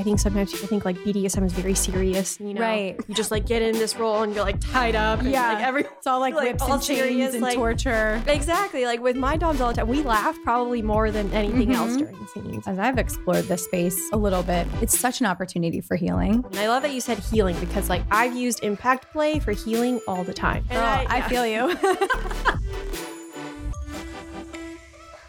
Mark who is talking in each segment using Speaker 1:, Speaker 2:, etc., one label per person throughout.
Speaker 1: I think sometimes people think like BDSM is very serious, you know?
Speaker 2: Right.
Speaker 1: You just like get in this role and you're like tied up. And,
Speaker 2: Yeah.
Speaker 1: like every
Speaker 2: It's all like,
Speaker 1: Like,
Speaker 2: whips
Speaker 1: all
Speaker 2: and chains
Speaker 1: serious,
Speaker 2: and
Speaker 1: like-
Speaker 2: torture.
Speaker 1: Exactly. Like with my doms all the time, we laugh probably more than anything else
Speaker 2: Mhm.
Speaker 1: during the scenes.
Speaker 2: As I've explored this space a little bit, it's such an opportunity for healing.
Speaker 1: And I love that you said healing because like I've used impact play for healing all the time.
Speaker 2: Girl, I,
Speaker 1: yeah.
Speaker 2: feel you.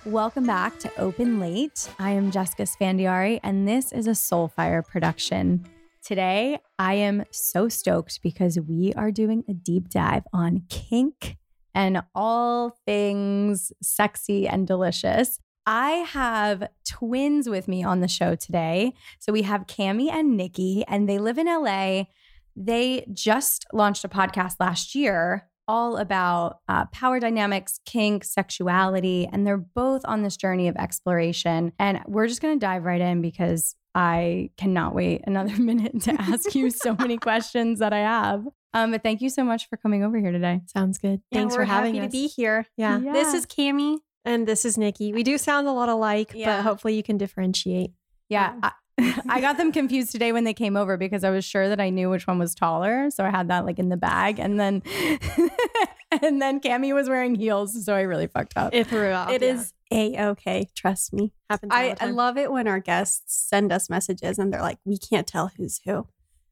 Speaker 2: Welcome back to Open Late. I am Jessica Esfandiary, and this is a Soulfire production. Today, I am so stoked because we are doing a deep dive on kink and all things sexy and delicious. I have twins with me on the show today. So we have Cami and Niki, and they live in LA. They just launched a podcast last year all about uh, power dynamics, kink, sexuality, and they're both on this journey of exploration. And we're just going to dive right in because I cannot wait another minute to ask you so many questions that I have. Um, but thank you so much for coming over here today.
Speaker 1: Sounds good.
Speaker 2: Yeah,
Speaker 1: Thanks for having
Speaker 2: happy
Speaker 1: us.
Speaker 2: to
Speaker 1: to be here. Yeah.
Speaker 2: Yeah.
Speaker 1: This is Cami and this is Niki. We do sound a lot alike,
Speaker 2: Yeah.
Speaker 1: but hopefully you can differentiate.
Speaker 2: Yeah. I, I got them confused today when they came over because I was sure that I knew which one was taller. So I had that like in the bag. And then and then Cami was wearing heels. So I really fucked up.
Speaker 1: It threw off.
Speaker 3: It
Speaker 1: yeah.
Speaker 3: is a okay. Trust me.
Speaker 1: happens
Speaker 3: I, I love it when our guests send us messages and they're like, "We can't tell who's who,"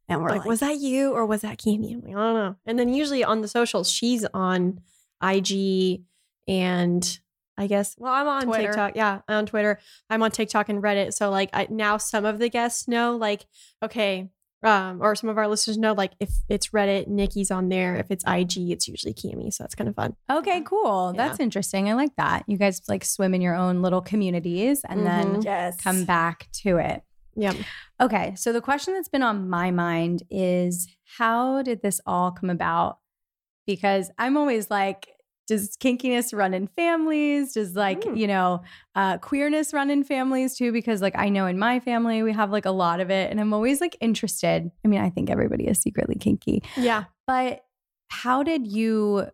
Speaker 3: and we're
Speaker 1: like,
Speaker 3: like,
Speaker 1: was that you or was that Cami? I'm like, I don't know. And then usually on the socials, she's on IG and I guess, well, I'm on
Speaker 2: Twitter.
Speaker 1: TikTok. Yeah, I'm on Twitter. I'm on TikTok and Reddit. So like I, now some of the guests know, like, okay, um, or some of our listeners know, like if it's Reddit, Niki's on there. If it's IG, it's usually Cami. So that's kind of fun.
Speaker 2: Okay, cool.
Speaker 1: Yeah.
Speaker 2: That's interesting. I like that. You guys like swim in your own little communities and then
Speaker 3: yes,
Speaker 2: come back to it.
Speaker 1: Yeah.
Speaker 2: Okay, so the question that's been on my mind is how did this all come about? Because I'm always like, does kinkiness run in families? Does like,
Speaker 1: Mm.
Speaker 2: you know, uh, queerness run in families too? Because like I know in my family we have like a lot of it and I'm always like interested. I mean, I think everybody is secretly kinky,
Speaker 1: Yeah.
Speaker 2: but how did you,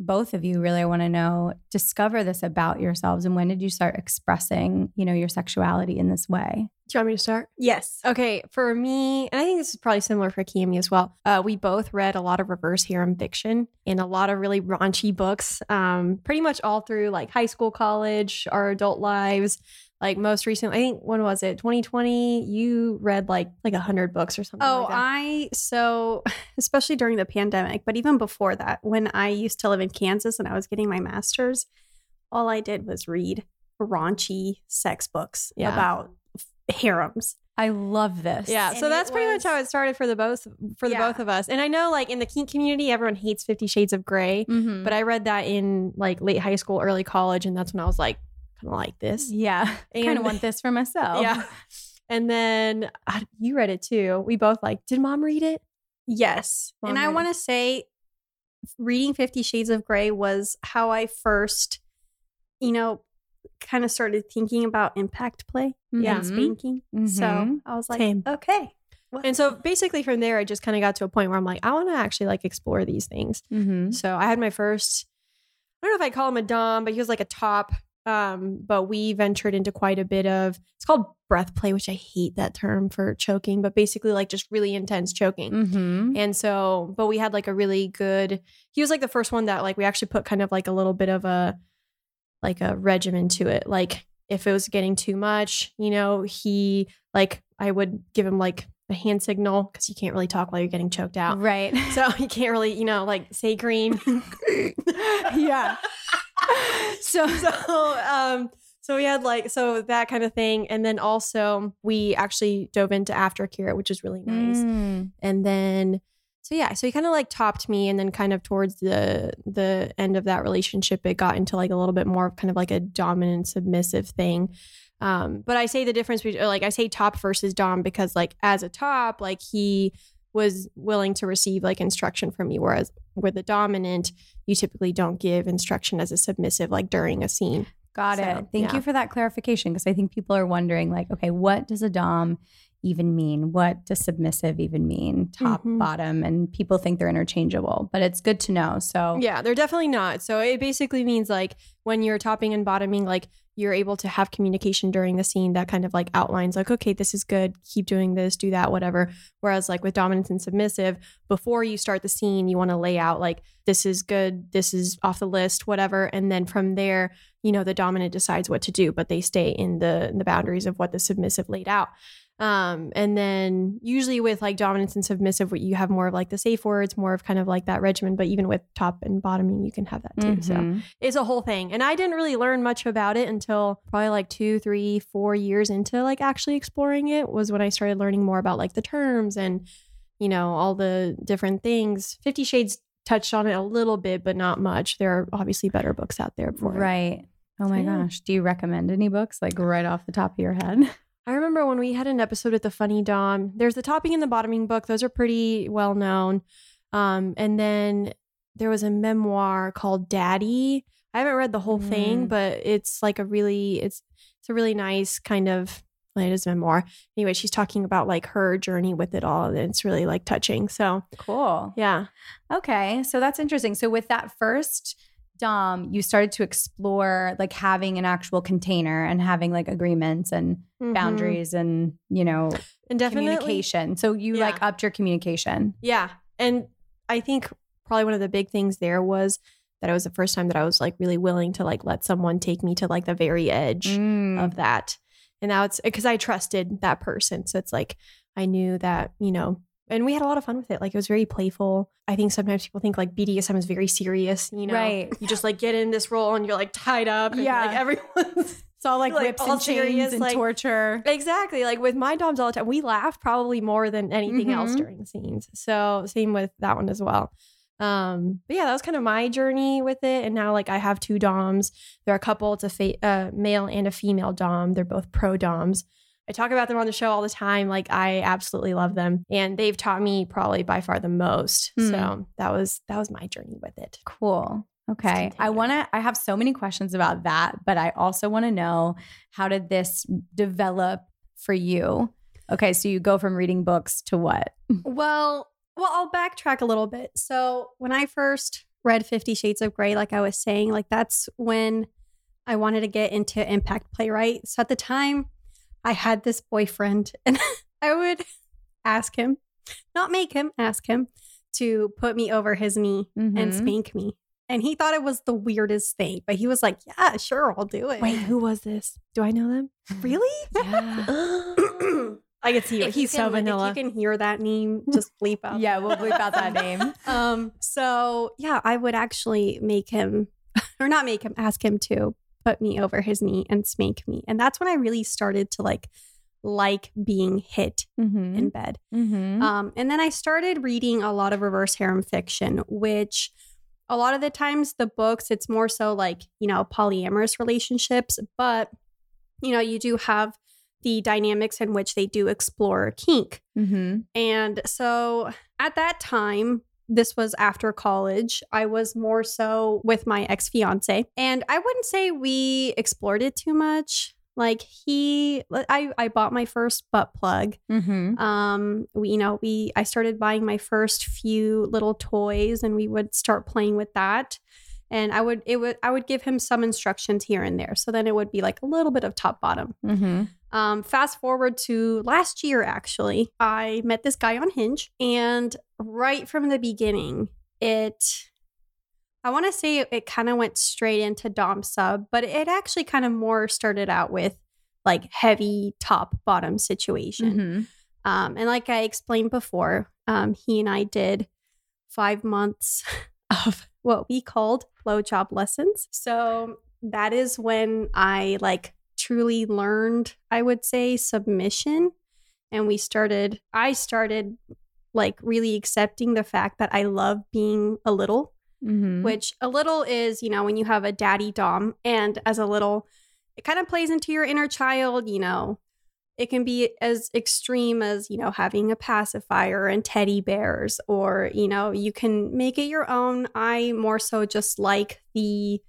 Speaker 2: both of you really I want to know, discover this about yourselves and when did you start expressing, you know, your sexuality in this way?
Speaker 1: Do you want me to start?
Speaker 3: yes,
Speaker 1: Okay, for me, and I think this is probably similar for Cami as well. Uh, we both read a lot of reverse harem fiction and a lot of really raunchy books, um, pretty much all through like high school, college, our adult lives. Like most recently, I think when was it? 2020. You read like like a hundred books or something.
Speaker 3: Oh,
Speaker 1: like.
Speaker 3: I so especially during the pandemic, but even before that, when I used to live in Kansas and I was getting my master's, all I did was read raunchy sex books
Speaker 1: Yeah.
Speaker 3: about harems.
Speaker 2: I love this.
Speaker 1: Yeah,
Speaker 3: And
Speaker 1: so that's pretty much how it started for the both for the
Speaker 3: Yeah.
Speaker 1: both of us. And I know like in the kink community, everyone hates Fifty Shades of Grey.
Speaker 2: Mhm.
Speaker 1: But I read that in like late high school, early college, and that's when I was like, kind of like this.
Speaker 2: yeah, I kind of want this for myself.
Speaker 1: Yeah. And then uh, you read it too. We both like, did mom read it?
Speaker 3: Yes.
Speaker 1: Mom
Speaker 3: and I want to say reading 50 Shades of Grey was how I first, you know, kind of started thinking about impact play
Speaker 1: Yeah.
Speaker 3: and spanking. So
Speaker 2: Mhm.
Speaker 3: I was like,
Speaker 1: Same.
Speaker 3: okay.
Speaker 1: And so basically from there, I just kind of got to a point where I'm like, I want to actually like explore these things.
Speaker 2: Mhm.
Speaker 1: So I had my first, I don't know if I call him a Dom, but he was like a top. Um, but we ventured into quite a bit of it's called breath play, which I hate that term for choking, but basically like just really intense choking.
Speaker 2: Mhm.
Speaker 1: And so, but we had like a really good, he was like the first one that like we actually put kind of like a little bit of a, like a regimen to it. Like if it was getting too much, you know, he like, I would give him like a hand signal because you can't really talk while you're getting choked out.
Speaker 2: Right.
Speaker 1: So you can't really, you know, like say green.
Speaker 2: yeah.
Speaker 1: so, so, um, so we had like, so that kind of thing. And then also we actually dove into aftercare, which is really nice.
Speaker 2: Mm.
Speaker 1: And then so yeah, so he kind of like topped me, and then kind of towards the the end of that relationship, it got into like a little bit more of kind of like a dominant submissive thing. Um, but I say the difference between like I say top versus dom because like as a top, like he was willing to receive like instruction from you whereas with the dominant, you typically don't give instruction as a submissive like during a scene.
Speaker 2: Got
Speaker 1: So,
Speaker 2: it. Thank
Speaker 1: yeah.
Speaker 2: you for that clarification because I think people are wondering, like, okay, what does a Dom even mean? What does submissive even mean? Top,
Speaker 1: Mhm.
Speaker 2: bottom, and people think they're interchangeable, but it's good to know. So,
Speaker 1: Yeah, they're definitely not. So it basically means like when you're topping and bottoming, like you're able to have communication during the scene that kind of like outlines like, okay, this is good, keep doing this, do that, whatever. Whereas like with dominance and submissive, before you start the scene, you want to lay out like this is good, this is off the list, whatever. And then from there, you know, the dominant decides what to do, but they stay in the in the boundaries of what the submissive laid out. Um, and then usually with like dominance and submissive, you have more of like the safe words, more of kind of like that regimen. But even with top and bottoming, you can have that too. So
Speaker 2: Mhm.
Speaker 1: it's a whole thing. And I didn't really learn much about it until probably like two, three, four years into like actually exploring it was when I started learning more about like the terms and, you know, all the different things. Fifty Shades touched on it a little bit, but not much. There are obviously better books out there for it.
Speaker 2: right. Oh my
Speaker 1: Yeah.
Speaker 2: gosh. Do you recommend any books like right off the top of your head?
Speaker 1: I remember when we had an episode with the Funny Dom. There's the topping and the bottoming book; those are pretty well known. Um, and then there was a memoir called Daddy. I haven't read the whole thing,
Speaker 2: Mm.
Speaker 1: but it's like a really it's it's a really nice kind of well, it is memoir. Anyway, she's talking about like her journey with it all, and it's really like touching. So
Speaker 2: Cool.
Speaker 1: yeah,
Speaker 2: Okay. So that's interesting. So with that first Dom, you started to explore like having an actual container and having like agreements and
Speaker 1: Mhm.
Speaker 2: boundaries and, you know,
Speaker 1: and definitely
Speaker 2: communication. So you
Speaker 1: Yeah.
Speaker 2: like upped your communication.
Speaker 1: Yeah. And I think probably one of the big things there was that it was the first time that I was like really willing to like let someone take me to like the very edge
Speaker 2: Mm.
Speaker 1: of that. And now it's because I trusted that person. So it's like I knew that, you know, and we had a lot of fun with it. Like it was very playful. I think sometimes people think like BDSM is very serious, you know.
Speaker 2: Right.
Speaker 1: You just like get in this role and you're like tied up. And,
Speaker 2: Yeah.
Speaker 1: like everyone's
Speaker 2: It's all like,
Speaker 1: Like,
Speaker 2: whips
Speaker 1: all
Speaker 2: and chains
Speaker 1: serious,
Speaker 2: and
Speaker 1: like-
Speaker 2: torture.
Speaker 1: Exactly. Like with my doms all the time, we laugh probably more than anything else
Speaker 2: Mhm.
Speaker 1: during scenes. So same with that one as well. Um, but yeah, that was kind of my journey with it. And now like I have two doms. They're a couple. It's a fa- uh, male and a female dom. They're both pro doms. I talk about them on the show all the time. Like I absolutely love them, and they've taught me probably by far the most.
Speaker 2: Hmm.
Speaker 1: So that was that was my journey with it.
Speaker 2: Cool. Okay. I want to, I have so many questions about that, but I also want to know how did this develop for you? Okay. So you go from reading books to what?
Speaker 3: Well, well, I'll backtrack a little bit. So when I first read Fifty Shades of Grey, like I was saying, like that's when I wanted to get into impact play right. So at the time, I had this boyfriend, and I would ask him, not make him, ask him to put me over his knee and
Speaker 2: Mhm.
Speaker 3: spank me. And he thought it was the weirdest thing, but he was like, "Yeah, sure, I'll do it."
Speaker 1: Wait, who was this? Do I know them?
Speaker 3: really? Yeah.
Speaker 1: I can see you.
Speaker 3: If you
Speaker 1: He's so vanilla.
Speaker 3: If you can hear that name, just bleep out.
Speaker 2: Yeah, we'll bleep out that name.
Speaker 3: Um, so yeah, I would actually make him or not make him, ask him to put me over his knee and spank me. And that's when I really started to like like being hit
Speaker 2: Mm-hmm.
Speaker 3: in bed.
Speaker 2: Mm-hmm.
Speaker 3: Um, and then I started reading a lot of reverse harem fiction, which a lot of the times the books, it's more so like, you know, polyamorous relationships, but you know, you do have the dynamics in which they do explore kink.
Speaker 2: mm-hmm.
Speaker 3: And so at that time, this was after college. I was more so with my ex fiance, and I wouldn't say we explored it too much. Like he, I, I bought my first butt plug.
Speaker 2: Mm-hmm.
Speaker 3: Um, we, you know, we, I started buying my first few little toys, and we would start playing with that. And I would, it would, I would give him some instructions here and there. So then it would be like a little bit of top bottom.
Speaker 2: Mm-hmm.
Speaker 3: Um, fast forward to last year, actually, I met this guy on Hinge, and right from the beginning, it, I want to say it, it kind of went straight into Dom sub, but it actually kind of more started out with like heavy top bottom situation.
Speaker 2: Mm-hmm.
Speaker 3: Um, and like I explained before, um, he and I did five months of what we called blowjob lessons. So that is when I like truly learned, I would say, submission. And we started, I started like really accepting the fact that I love being a little,
Speaker 2: Mhm.
Speaker 3: which a little is, you know, when you have a daddy dom and as a little it kind of plays into your inner child, you know. It can be as extreme as, you know, having a pacifier and teddy bears or, you know, you can make it your own. I more so just like the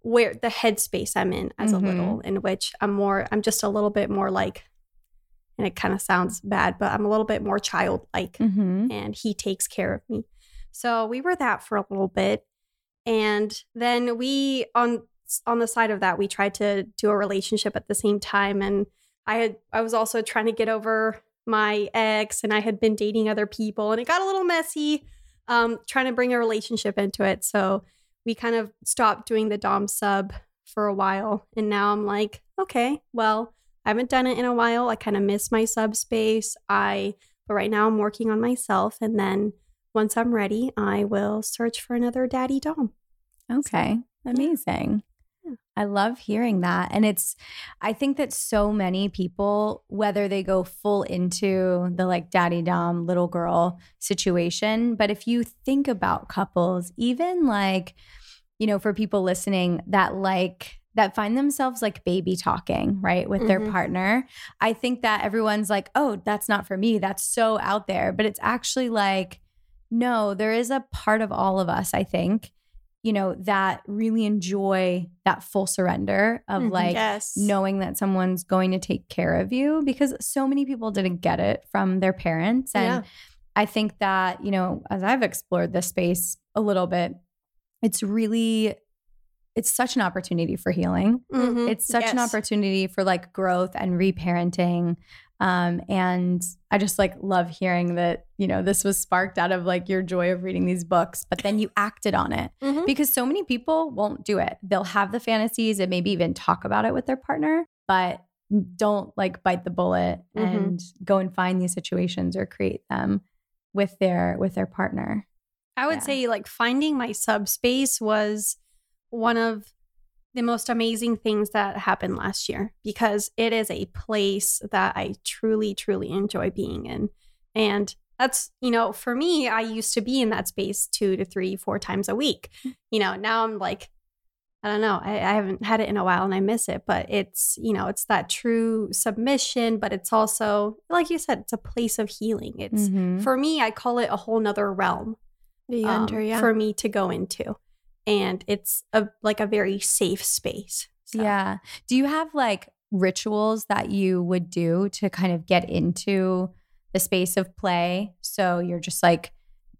Speaker 3: where the headspace I'm in as
Speaker 2: Mhm.
Speaker 3: a little, in which I'm more, I'm just a little bit more like, and it kind of sounds bad, but I'm a little bit more childlike
Speaker 2: Mhm.
Speaker 3: and he takes care of me. So we were that for a little bit. And then we on on the side of that, we tried to do a relationship at the same time. And I had I was also trying to get over my ex and I had been dating other people and it got a little messy, um, trying to bring a relationship into it. So we kind of stopped doing the Dom sub for a while. And now I'm like, okay, well, I haven't done it in a while. I kind of miss my sub space. I but right now I'm working on myself and then once I'm ready, I will search for another daddy dom.
Speaker 2: Okay. Amazing. I love hearing that. And it's, I think that so many people, whether they go full into the like daddy dom little girl situation, but if you think about couples, even like, you know, for people listening that like, that find themselves like baby talking, right, with their
Speaker 3: Mhm.
Speaker 2: partner. I think that everyone's like, oh, that's not for me. That's so out there. But it's actually like, no, there is a part of all of us, I think, you know, that really enjoy that full surrender of
Speaker 3: Mhm.
Speaker 2: like
Speaker 3: yes.
Speaker 2: knowing that someone's going to take care of you because so many people didn't get it from their parents. And
Speaker 3: Yeah.
Speaker 2: I think that, you know, as I've explored this space a little bit, it's really it's such an opportunity for healing.
Speaker 3: Mhm.
Speaker 2: It's such an opportunity for like growth and reparenting. Um, and I just like love hearing that, you know, this was sparked out of like your joy of reading these books, but then you acted on it
Speaker 3: Mhm.
Speaker 2: because so many people won't do it. They'll have the fantasies and maybe even talk about it with their partner, but don't like bite the bullet
Speaker 3: Mhm.
Speaker 2: and go and find these situations or create them with their with their partner.
Speaker 3: I would
Speaker 2: Yeah.
Speaker 3: say like finding my subspace was one of the most amazing things that happened last year because it is a place that I truly, truly enjoy being in. And that's, you know, for me, I used to be in that space two to three, four times a week. You know, now I'm like, I don't know, I, I haven't had it in a while and I miss it, but it's, you know, it's that true submission, but it's also, like you said, it's a place of healing. It's,
Speaker 2: Mhm.
Speaker 3: for me, I call it a whole nother realm um,
Speaker 1: enter, yeah.
Speaker 3: for me to go into. And it's a like a very safe space. So,
Speaker 2: Yeah. Do you have like rituals that you would do to kind of get into the space of play? So you're just like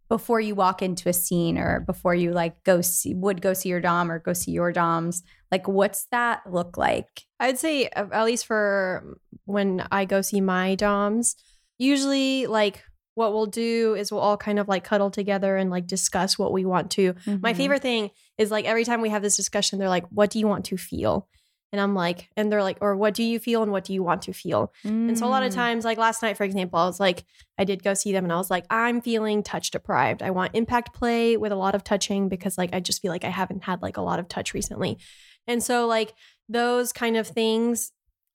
Speaker 2: before you walk into a scene or before you like go see would go see your dom or go see your doms, like what's that look like?
Speaker 1: I'd say uh, at least for when I go see my doms, usually like what we'll do is we'll all kind of like cuddle together and like discuss what we want to. My
Speaker 2: Mhm.
Speaker 1: favorite thing is like every time we have this discussion, they're like, "What do you want to feel?" And I'm like, and they're like, "Or what do you feel and what do you want to feel?" And so a lot of
Speaker 2: Mm.
Speaker 1: times, like last night, for example, I was like, I did go see them and I was like, I'm feeling touch deprived. I want impact play with a lot of touching because like I just feel like I haven't had like a lot of touch recently. And so like those kind of things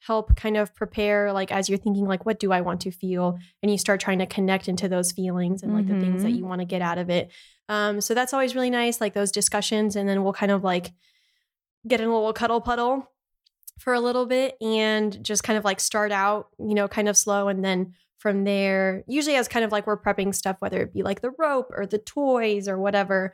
Speaker 1: help kind of prepare like as you're thinking like what do I want to feel and you start trying to connect into those feelings and like the things that you want to get out of it. Um so that's always really nice like those discussions and then we'll kind of like get in a little cuddle puddle for a little bit and just kind of like start out, you know, kind of slow. And then from there, usually as kind of like we're prepping stuff, whether it be like the rope or the toys or whatever.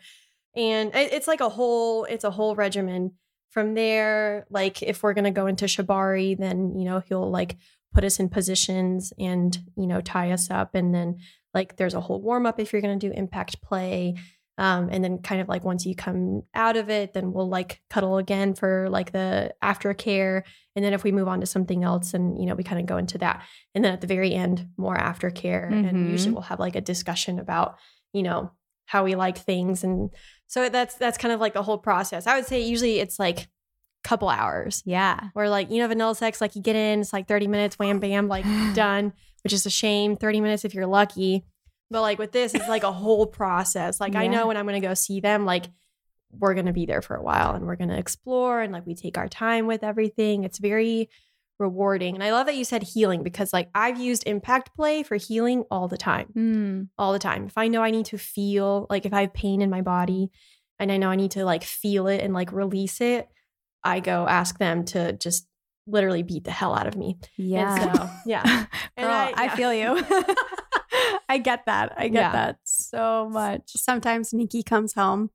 Speaker 1: And it- it's like a whole, it's a whole regimen. From there, like if we're going to go into Shibari, then, you know, he'll like put us in positions and, you know, tie us up. And then like there's a whole warm up if you're going to do impact play. Um, and then kind of like once you come out of it, then we'll like cuddle again for like the aftercare. And then if we move on to something else and, you know, we kind of go into that. And then at the very end, more aftercare. And
Speaker 2: Mhm.
Speaker 1: usually we'll have like a discussion about, you know, how we like things. And so that's that's kind of like the whole process. I would say usually it's like a couple hours
Speaker 2: Yeah.
Speaker 1: where like you know vanilla sex like you get in it's like 30 minutes wham bam like done which is a shame 30 minutes if you're lucky but like with this it's like a whole process like i know when i'm gonna go see them like we're gonna be there for a while and we're gonna explore and like we take our time with everything it's very rewarding. And I love that you said healing because like I've used impact play for healing all the time.
Speaker 2: Mm.
Speaker 1: All the time. If I know I need to feel like if I have pain in my body and I know I need to like feel it and like release it, I go ask them to just literally beat the hell out of me.
Speaker 2: Yeah.
Speaker 1: And so, yeah. And
Speaker 2: Girl, I,
Speaker 1: yeah.
Speaker 2: feel you. I get that. I get
Speaker 1: Yeah.
Speaker 2: that so much.
Speaker 3: Sometimes Niki comes home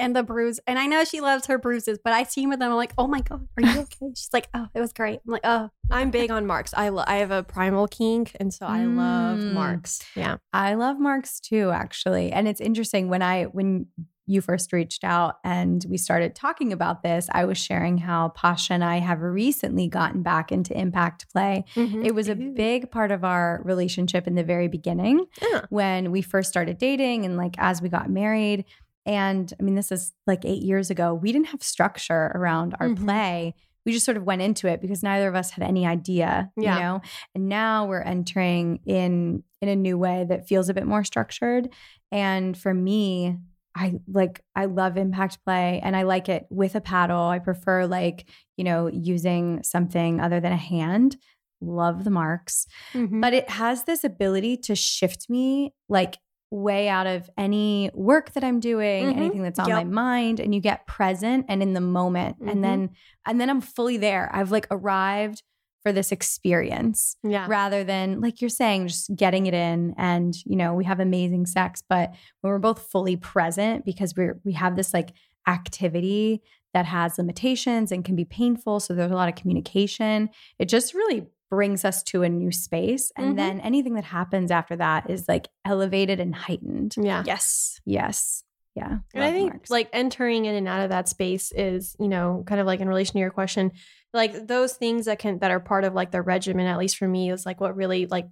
Speaker 3: and the bruise, and I know she loves her bruises, but I see him with them I'm like, oh my God, are you okay? She's like, oh, it was great. I'm like, oh,
Speaker 1: I'm big on marks. I lo- I have a primal kink and so I love
Speaker 2: Mm.
Speaker 1: marks. Yeah.
Speaker 2: I love marks too, actually. And it's interesting when I when you first reached out and we started talking about this, I was sharing how Pasha and I have recently gotten back into impact play. It was a big part of our relationship in the very beginning
Speaker 1: Yeah.
Speaker 2: when we first started dating and like as we got married. And I mean, this is like eight years ago. We didn't have structure around our
Speaker 1: Mhm.
Speaker 2: play. We just sort of went into it because neither of us had any idea,
Speaker 1: Yeah.
Speaker 2: you know. And now we're entering in in a new way that feels a bit more structured. And for me, I like I love impact play and I like it with a paddle. I prefer like, you know, using something other than a hand. Love the marks
Speaker 1: Mhm.
Speaker 2: but it has this ability to shift me like way out of any work that I'm doing,
Speaker 1: Mhm.
Speaker 2: anything that's on my mind and you get present and in the moment
Speaker 1: Mhm.
Speaker 2: and then and then I'm fully there. I've like arrived for this experience
Speaker 1: yeah.
Speaker 2: rather than like you're saying just getting it in and you know we have amazing sex but when we're both fully present because we're we have this like activity that has limitations and can be painful so there's a lot of communication it just really brings us to a new space and
Speaker 1: Mhm.
Speaker 2: then anything that happens after that is like elevated and heightened
Speaker 1: Yeah.
Speaker 3: yes.
Speaker 2: yes yeah
Speaker 1: And I think
Speaker 2: marks.
Speaker 1: like entering in and out of that space is, you know, kind of like in relation to your question, like those things that can that are part of like the regimen, at least for me, is like what really like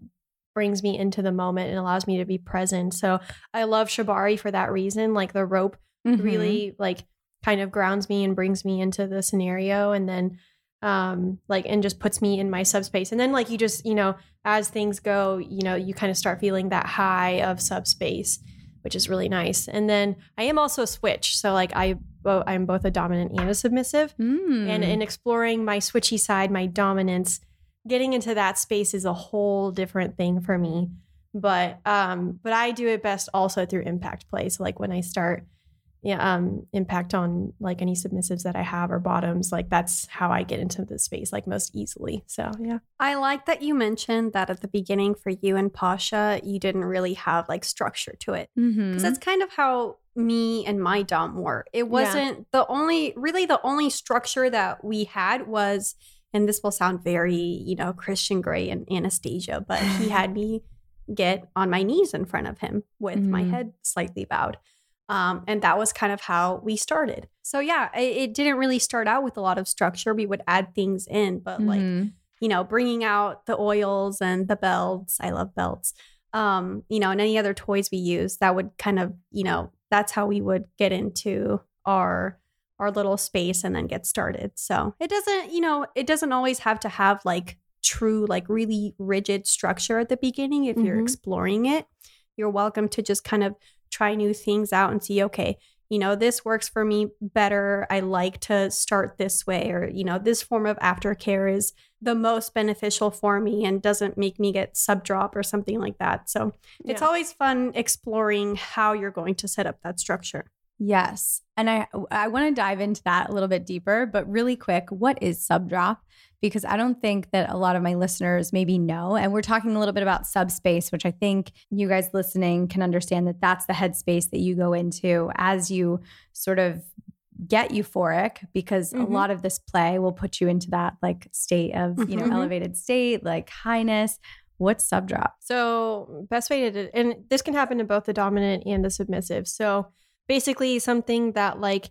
Speaker 1: brings me into the moment and allows me to be present. So I love Shibari for that reason. Like the rope
Speaker 2: Mhm.
Speaker 1: really like kind of grounds me and brings me into the scenario and then um like and just puts me in my subspace. And then like you just you know as things go you know you kind of start feeling that high of subspace which is really nice. And then i am also a switch. So like i bo- i'm both a dominant and a submissive.
Speaker 2: Mm.
Speaker 1: and in exploring my switchy side my dominance getting into that space is a whole different thing for me. But um but i do it best also through impact play. So like when i start um impact on like any submissives that i have or bottoms like that's how i get into the space like most easily so yeah
Speaker 3: I like that you mentioned that at the beginning for you and Pasha, you didn't really have like structure to it. Because that's kind of how me and my dom were. It wasn't the only, really, the only structure that we had was, and this will sound very, you know, Christian Grey and Anastasia, but he had me get on my knees in front of him with my
Speaker 2: Mhm.
Speaker 3: head slightly bowed. Um, and that was kind of how we started. So, yeah, it, it didn't really start out with a lot of structure. We would add things in, but like,
Speaker 2: Mhm.
Speaker 3: you know, bringing out the oils and the belts. I love belts. Um, you know, and any other toys we use that would kind of, you know, that's how we would get into our our little space and then get started. So it doesn't, you know, it doesn't always have to have like true, like really rigid structure at the beginning. If you're
Speaker 1: Mhm.
Speaker 3: exploring it, you're welcome to just kind of try new things out and see, okay, you know, this works for me better. I like to start this way, or, you know, this form of aftercare is the most beneficial for me and doesn't make me get sub drop or something like that. So it's always fun exploring how you're going to set up that structure.
Speaker 2: Yes. And I I want to dive into that a little bit deeper, but really quick, what is sub drop? Because I don't think that a lot of my listeners maybe know. And we're talking a little bit about subspace, which I think you guys listening can understand that that's the headspace that you go into as you sort of get euphoric because a
Speaker 1: Mhm.
Speaker 2: lot of this play will put you into that like state of, you know,
Speaker 1: Mhm.
Speaker 2: elevated state, like highness. What's sub drop?
Speaker 1: So, best way to, do and this can happen to both the dominant and the submissive. So, basically, something that like,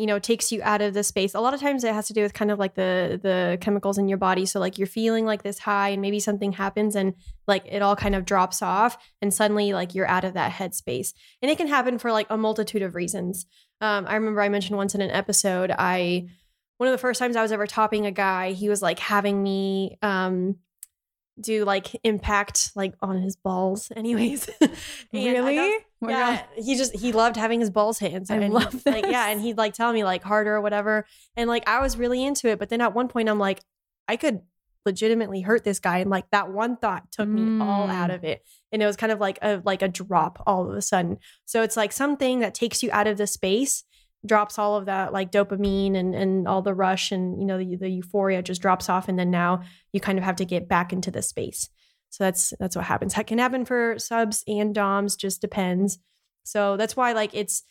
Speaker 1: you know, takes you out of the space. A lot of times, it has to do with kind of like the the chemicals in your body. So, like, you're feeling like this high, and maybe something happens, and like it all kind of drops off, and suddenly, like, you're out of that headspace. And it can happen for like a multitude of reasons. Um, I remember I mentioned once in an episode, I one of the first times I was ever topping a guy, he was like having me um do like impact like on his balls anyways.
Speaker 2: Really?
Speaker 1: got-
Speaker 2: Oh
Speaker 1: yeah he just he loved having his balls hit and so
Speaker 2: I
Speaker 1: and
Speaker 2: love
Speaker 1: like yeah and he'd like tell me like harder or whatever. And like i was really into it but then at one point i'm like i could legitimately hurt this guy and like that one thought took me all
Speaker 2: Mm.
Speaker 1: out of it. And it was kind of like a like a drop all of a sudden. So it's like something that takes you out of the space drops all of that like dopamine and and all the rush and you know the, the euphoria just drops off and then now you kind of have to get back into the space. So that's that's what happens. That can happen for subs and doms just depends. So that's why like it's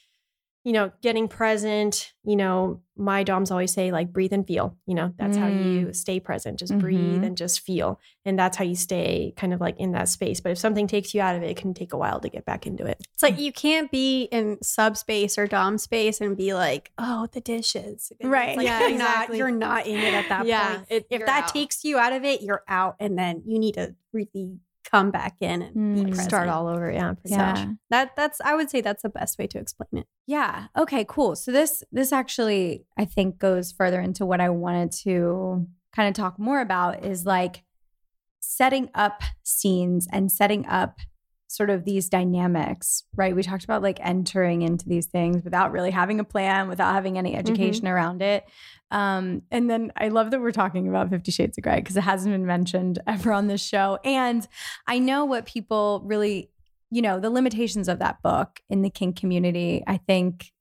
Speaker 1: you know getting present you know my doms always say like breathe and feel you know that's how you stay present just breathe
Speaker 2: Mhm.
Speaker 1: and just feel and that's how you stay kind of like in that space but if something takes you out of it it can take a while to get back into it
Speaker 3: It's like you can't be in subspace or dom space and be like, oh, the dishes. It's
Speaker 2: Right.
Speaker 3: like
Speaker 1: Yeah,
Speaker 3: you're
Speaker 1: exactly.
Speaker 3: Not, you're not in it at that
Speaker 1: yeah
Speaker 3: point.
Speaker 1: it,
Speaker 3: If that
Speaker 1: out.
Speaker 3: takes you out of it, you're out, and then you need to really come back in and
Speaker 2: Mm.
Speaker 1: start all over yeah pretty
Speaker 2: Yeah.
Speaker 1: much
Speaker 3: That that's I would say that's the best way to explain it.
Speaker 2: Yeah. Okay, cool. So this this actually I think goes further into what I wanted to kind of talk more about is like setting up scenes and setting up sort of these dynamics, right? We talked about like entering into these things without really having a plan, without having any education around it. Um, and then I love that we're talking about Fifty Shades of Grey because it hasn't been mentioned ever on this show. And I know what people really you know the limitations of that book in the kink community i think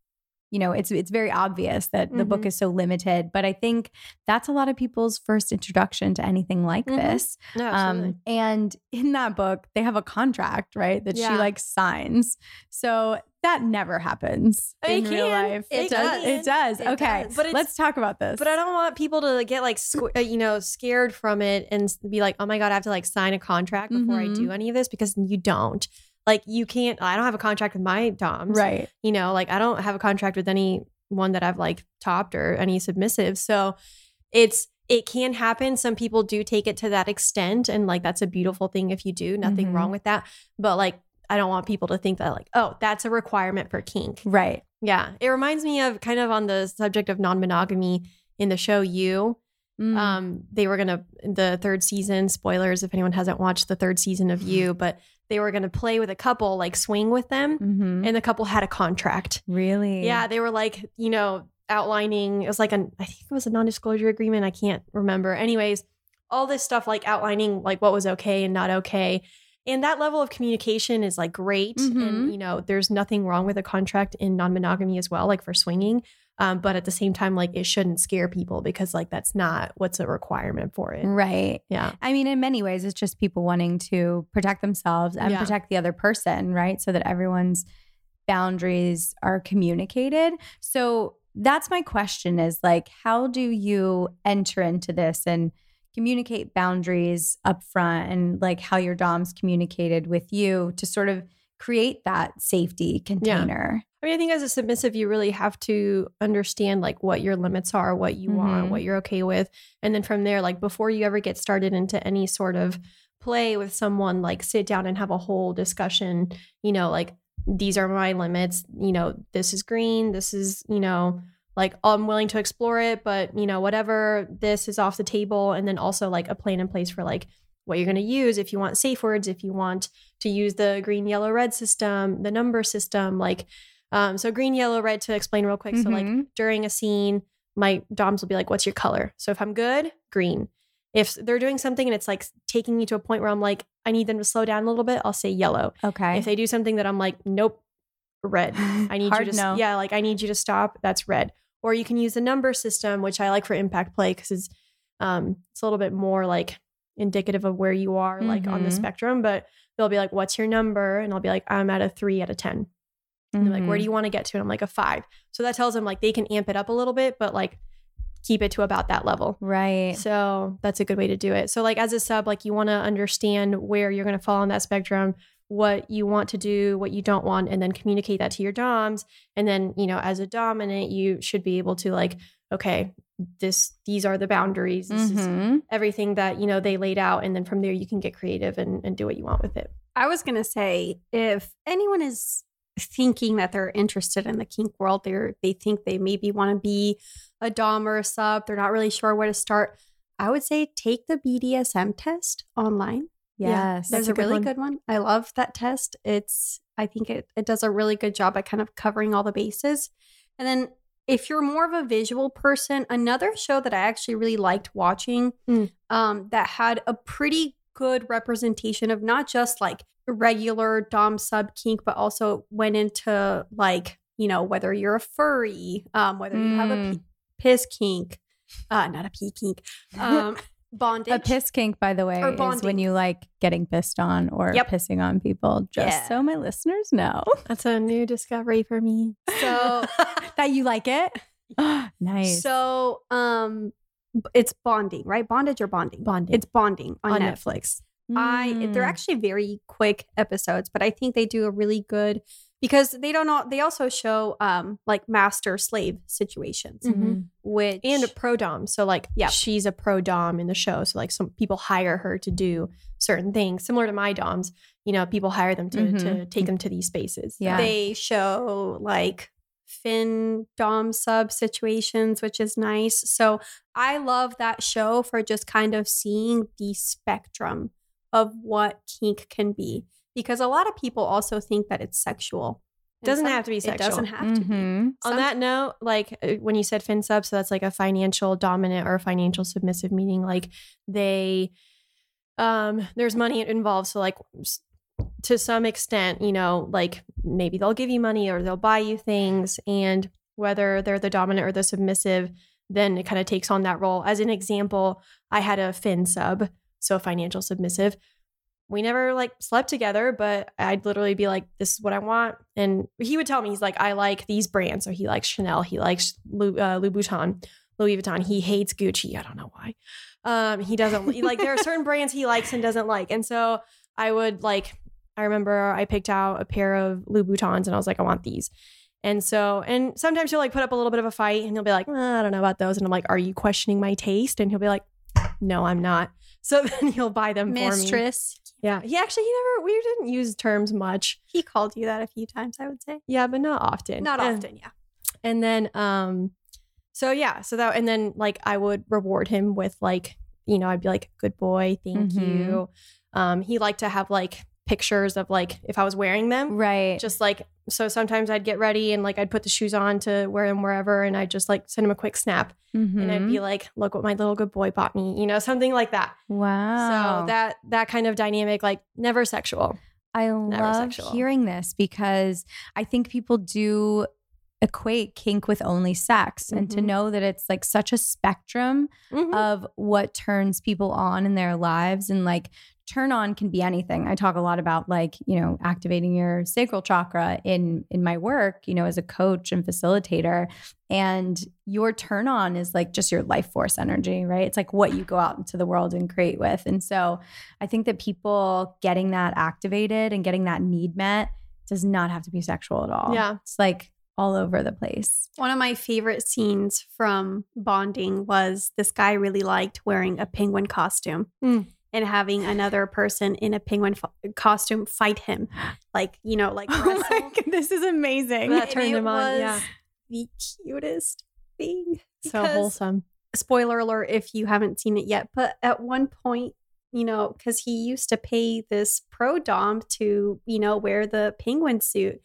Speaker 2: you know it's it's very obvious that the book
Speaker 1: Mhm.
Speaker 2: is so limited but i think that's a lot of people's first introduction to anything like
Speaker 1: Mhm.
Speaker 2: this
Speaker 1: no, absolutely.
Speaker 2: um and in that book they have a contract right that she like signs so that never happens
Speaker 1: It
Speaker 2: in real life
Speaker 1: It
Speaker 2: does
Speaker 1: does.
Speaker 2: it does
Speaker 1: It
Speaker 2: okay
Speaker 1: does. But it's-
Speaker 2: let's talk about this
Speaker 1: But I don't want people to get like, squ- uh, you know, scared from it and be like, oh my God, I have to like sign a contract before I
Speaker 2: Mhm.
Speaker 1: do any of this because you don't. Like, you can't, I don't have a contract with my DOMs.
Speaker 2: right
Speaker 1: You know, like I don't have a contract with any one that I've like topped or any submissive. So it's, it can happen. Some people do take it to that extent. And like, that's a beautiful thing if you do, nothing
Speaker 2: Mhm.
Speaker 1: wrong with that. But like, I don't want people to think that like, oh, that's a requirement for kink.
Speaker 2: right
Speaker 1: Yeah. It reminds me of kind of on the subject of non monogamy in the show You.
Speaker 2: Mm.
Speaker 1: Um, they were gonna the third season, spoilers if anyone hasn't watched the third season of You, but they were gonna play with a couple, like swing with them,
Speaker 2: Mhm.
Speaker 1: and the couple had a contract.
Speaker 2: really
Speaker 1: Yeah, they were like, you know, outlining it was like an I think it was a non-disclosure agreement. I can't remember. Anyways, all this stuff like outlining like what was okay and not okay. And that level of communication is like great.
Speaker 2: Mhm.
Speaker 1: And you know, there's nothing wrong with a contract in non-monogamy as well, like for swinging. Um, but at the same time, like it shouldn't scare people because like that's not what's a requirement for it.
Speaker 2: right
Speaker 1: Yeah.
Speaker 2: I mean, in many ways, it's just people wanting to protect themselves and
Speaker 1: Yeah.
Speaker 2: protect the other person, right? So that everyone's boundaries are communicated. So that's my question is like, how do you enter into this and communicate boundaries up front and like how your DOMs communicated with you to sort of create that safety container?
Speaker 1: I mean, I think as a submissive, you really have to understand like what your limits are, what you
Speaker 2: Mhm.
Speaker 1: want, what you're okay with. And then from there, like before you ever get started into any sort of play with someone, like sit down and have a whole discussion, you know, like these are my limits, you know, this is green, this is, you know, like I'm willing to explore it, but you know, whatever, this is off the table. And then also like a plan in place for like what you're going to use if you want safe words, if you want to use the green, yellow, red system, the number system, like um, so green, yellow, red to explain real quick. So like
Speaker 2: Mhm.
Speaker 1: during a scene, my DOMs will be like, what's your color? So if I'm good, green. If they're doing something and it's like taking me to a point where I'm like, I need them to slow down a little bit, I'll say yellow.
Speaker 2: Okay.
Speaker 1: If they do something that I'm like, nope, red. I need you to
Speaker 2: no.
Speaker 1: yeah, like I need you to stop. That's red. Or you can use the number system, which I like for impact play because it's um it's a little bit more like indicative of where you are like on the
Speaker 2: Mhm.
Speaker 1: spectrum. But they'll be like, "What's your number?" And I'll be like, "I'm at a three out of 10. And they're like,
Speaker 2: Mm-hmm.
Speaker 1: where do you want to get to? And I'm like, a five. So that tells them like they can amp it up a little bit, but like keep it to about that level.
Speaker 2: Right.
Speaker 1: So that's a good way to do it. So like as a sub, like you want to understand where you're going to fall on that spectrum, what you want to do, what you don't want, and then communicate that to your DOMs. And then, you know, as a dominant, you should be able to like, okay, this these are the boundaries. This is
Speaker 2: Mhm.
Speaker 1: everything that, you know, they laid out. And then from there you can get creative and, and do what you want with it.
Speaker 3: I was gonna say if anyone is thinking that they're interested in the kink world, they're they think they maybe want to be a dom or a sub, they're not really sure where to start. I would say take the BDSM test online.
Speaker 2: Yes.
Speaker 1: That's
Speaker 3: There's
Speaker 1: a
Speaker 3: a,
Speaker 1: good
Speaker 3: really
Speaker 1: one.
Speaker 3: good one. I love that test. It's I think it it does a really good job at kind of covering all the bases. And then if you're more of a visual person, another show that I actually really liked watching
Speaker 1: Mm.
Speaker 3: um, that had a pretty good representation of not just like regular Dom sub kink, but also went into like, you know, whether you're a furry, um, whether you have a
Speaker 2: Mm.
Speaker 3: piss kink, uh, not a pee kink, um, bondage.
Speaker 2: A piss kink, by the way, is when you like getting pissed on or
Speaker 3: Yep.
Speaker 2: pissing on people, just
Speaker 3: Yeah.
Speaker 2: so my listeners know.
Speaker 1: That's a new discovery for me.
Speaker 3: So
Speaker 2: that you like it? nice.
Speaker 3: So, um, it's bonding, right? Bondage or bonding?
Speaker 1: Bonding.
Speaker 3: It's bonding on,
Speaker 1: On
Speaker 3: Netflix. I they're
Speaker 2: Mm.
Speaker 3: actually very quick episodes, but I think they do a really good because they don't know. They also show um like master slave situations,
Speaker 1: Mhm.
Speaker 3: which
Speaker 1: and a pro dom. So like,
Speaker 3: yeah
Speaker 1: she's a pro dom in the show. So like, some people hire her to do certain things, similar to my doms. You know, people hire them to to
Speaker 2: Mhm.
Speaker 1: take them to these spaces.
Speaker 2: Yeah.
Speaker 3: they show like fin dom sub situations, which is nice. So I love that show for just kind of seeing the spectrum of what kink can be. Because a lot of people also think that it's sexual. And
Speaker 1: Doesn't
Speaker 3: some-
Speaker 1: have to be sexual.
Speaker 3: It doesn't have to be.
Speaker 2: Mhm.
Speaker 1: On
Speaker 3: Some-
Speaker 1: that note, like uh, when you said fin sub, so that's like a financial dominant or financial submissive, meaning like they, um, there's money involved. So like s- to some extent, you know, like maybe they'll give you money or they'll buy you things, and whether they're the dominant or the submissive, then it kind of takes on that role. As an example, I had a fin sub, so a financial submissive. We never like slept together, but I'd literally be like, "This is what I want," and he would tell me he's like, "I like these brands." So he likes Chanel, he likes Louis, uh, Louboutin, Louis Vuitton. He hates Gucci. I don't know why. Um, he doesn't like. There are certain brands he likes and doesn't like, and so I would like. I remember I picked out a pair of Louboutins, and I was like, "I want these." And so, and sometimes he'll like put up a little bit of a fight, and he'll be like, "Uh, "I don't know about those," and I'm like, "Are you questioning my taste?" And he'll be like, "No, I'm not." So then he'll buy them for me.
Speaker 3: Mistress.
Speaker 1: Yeah. He actually he never we didn't use terms much.
Speaker 3: He called you that a few times, I would say.
Speaker 1: Yeah, but not often.
Speaker 3: Not
Speaker 1: And-
Speaker 3: often, yeah.
Speaker 1: And then um so yeah, so that and then like I would reward him with like, you know, I'd be like, good boy, thank
Speaker 2: Mhm.
Speaker 1: you. Um he liked to have like pictures of like if I was wearing them.
Speaker 2: Right.
Speaker 1: Just like so sometimes I'd get ready and like I'd put the shoes on to wear them wherever and I'd just like send him a quick snap and I'd be like, look what my little good boy bought me, you know, something like that.
Speaker 2: wow.
Speaker 1: So that that kind of dynamic, like never sexual.
Speaker 2: I
Speaker 1: Never
Speaker 2: love
Speaker 1: sexual.
Speaker 2: hearing this because I think people do equate kink with only sex and to
Speaker 1: Mhm.
Speaker 2: know that it's like such a spectrum
Speaker 1: Mhm.
Speaker 2: of what turns people on in their lives and like turn on can be anything. I talk a lot about like, you know, activating your sacral chakra in in my work, you know, as a coach and facilitator and your turn on is like just your life force energy, right? It's like what you go out into the world and create with. And so I think that people getting that activated and getting that need met does not have to be sexual at all.
Speaker 1: Yeah.
Speaker 2: It's like all over the place.
Speaker 3: One of my favorite scenes from Bonding was this guy really liked wearing a penguin costume
Speaker 1: Mm.
Speaker 3: And having another person in a penguin fo- costume fight him. Like, you know, like
Speaker 2: Oh my God, this is amazing.
Speaker 1: That turned him on, yeah.
Speaker 3: The cutest thing.
Speaker 1: so
Speaker 3: Because-
Speaker 1: wholesome.
Speaker 3: Spoiler alert if you haven't seen it yet, but at one point, you know, because he used to pay this pro dom to, you know, wear the penguin suit.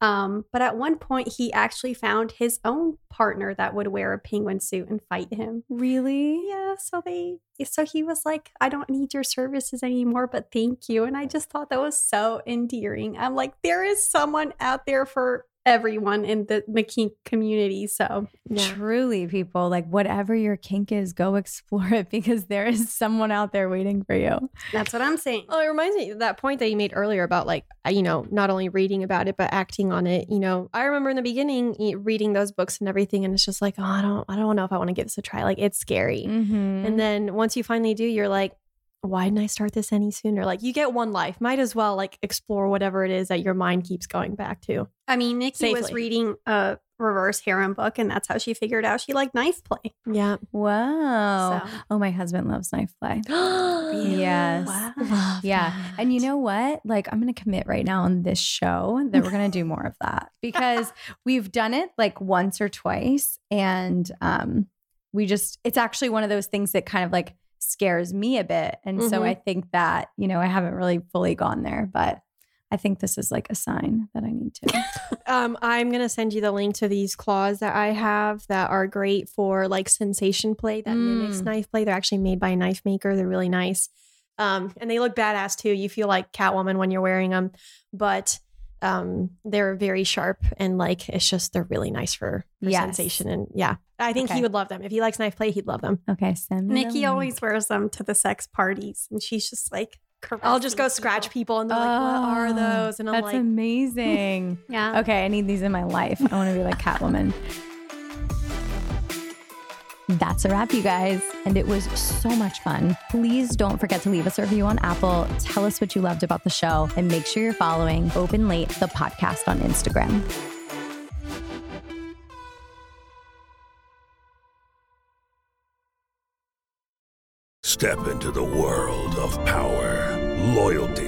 Speaker 3: Um, but at one point, he actually found his own partner that would wear a penguin suit and fight him.
Speaker 2: Really?
Speaker 3: Yeah, so they so he was like, I don't need your services anymore, but thank you. And I just thought that was so endearing. I'm like, there is someone out there for everyone in the McKink community. So
Speaker 1: Yeah.
Speaker 2: Truly, people, like whatever your kink is, go explore it because there is someone out there waiting for you.
Speaker 3: that's what I'm saying.
Speaker 1: Well, it reminds me of that point that you made earlier about like uh, you know not only reading about it but acting on it. You know, I remember in the beginning e- reading those books and everything, and it's just like, oh, I don't, I don't know if I want to give this a try. Like it's scary.
Speaker 2: Mm-hmm.
Speaker 1: And then once you finally do, you're like, why didn't I start this any sooner? Like you get one life, might as well like explore whatever it is that your mind keeps going back to.
Speaker 3: I mean, Niki was reading a reverse harem book, and that's how she figured out she liked knife play.
Speaker 1: Yeah.
Speaker 2: wow.
Speaker 3: So
Speaker 2: Oh, my husband loves knife play.
Speaker 1: really?
Speaker 2: Yes.
Speaker 1: Love
Speaker 2: Yeah.
Speaker 1: that.
Speaker 2: And you know what? Like, I'm going to commit right now on this show that we're going to do more of that because we've done it like once or twice. And um, we just, it's actually one of those things that kind of like scares me a bit. And so
Speaker 1: Mhm.
Speaker 2: I think that, you know, I haven't really fully gone there, but I think this is like a sign that I need to.
Speaker 1: Um, I'm gonna send you the link to these claws that I have that are great for like sensation play that mimics
Speaker 2: Mm.
Speaker 1: knife play. They're actually made by a knife maker. They're really nice, um, and they look badass too. You feel like Catwoman when you're wearing them, but um, they're very sharp and like it's just they're really nice for, for
Speaker 2: Yes.
Speaker 1: sensation. And yeah, I think
Speaker 2: Okay.
Speaker 1: he would love them if he likes knife play. He'd love them.
Speaker 2: Okay, send me the
Speaker 3: Niki
Speaker 2: link.
Speaker 3: always wears them to the sex parties, and she's just like,
Speaker 1: I'll just go
Speaker 3: caressing
Speaker 1: scratch
Speaker 3: people.
Speaker 1: people and they're like, "What are
Speaker 2: Oh,
Speaker 1: those?" And I'm
Speaker 2: That's
Speaker 1: like,
Speaker 2: amazing.
Speaker 3: Yeah.
Speaker 2: Okay, I need these in my life. I want to be like Catwoman. That's a wrap, you guys. And it was so much fun. Please don't forget to leave us a review on Apple. Tell us what you loved about the show and make sure you're following Open Late, the podcast on Instagram.
Speaker 4: Step into the world of power, loyalty,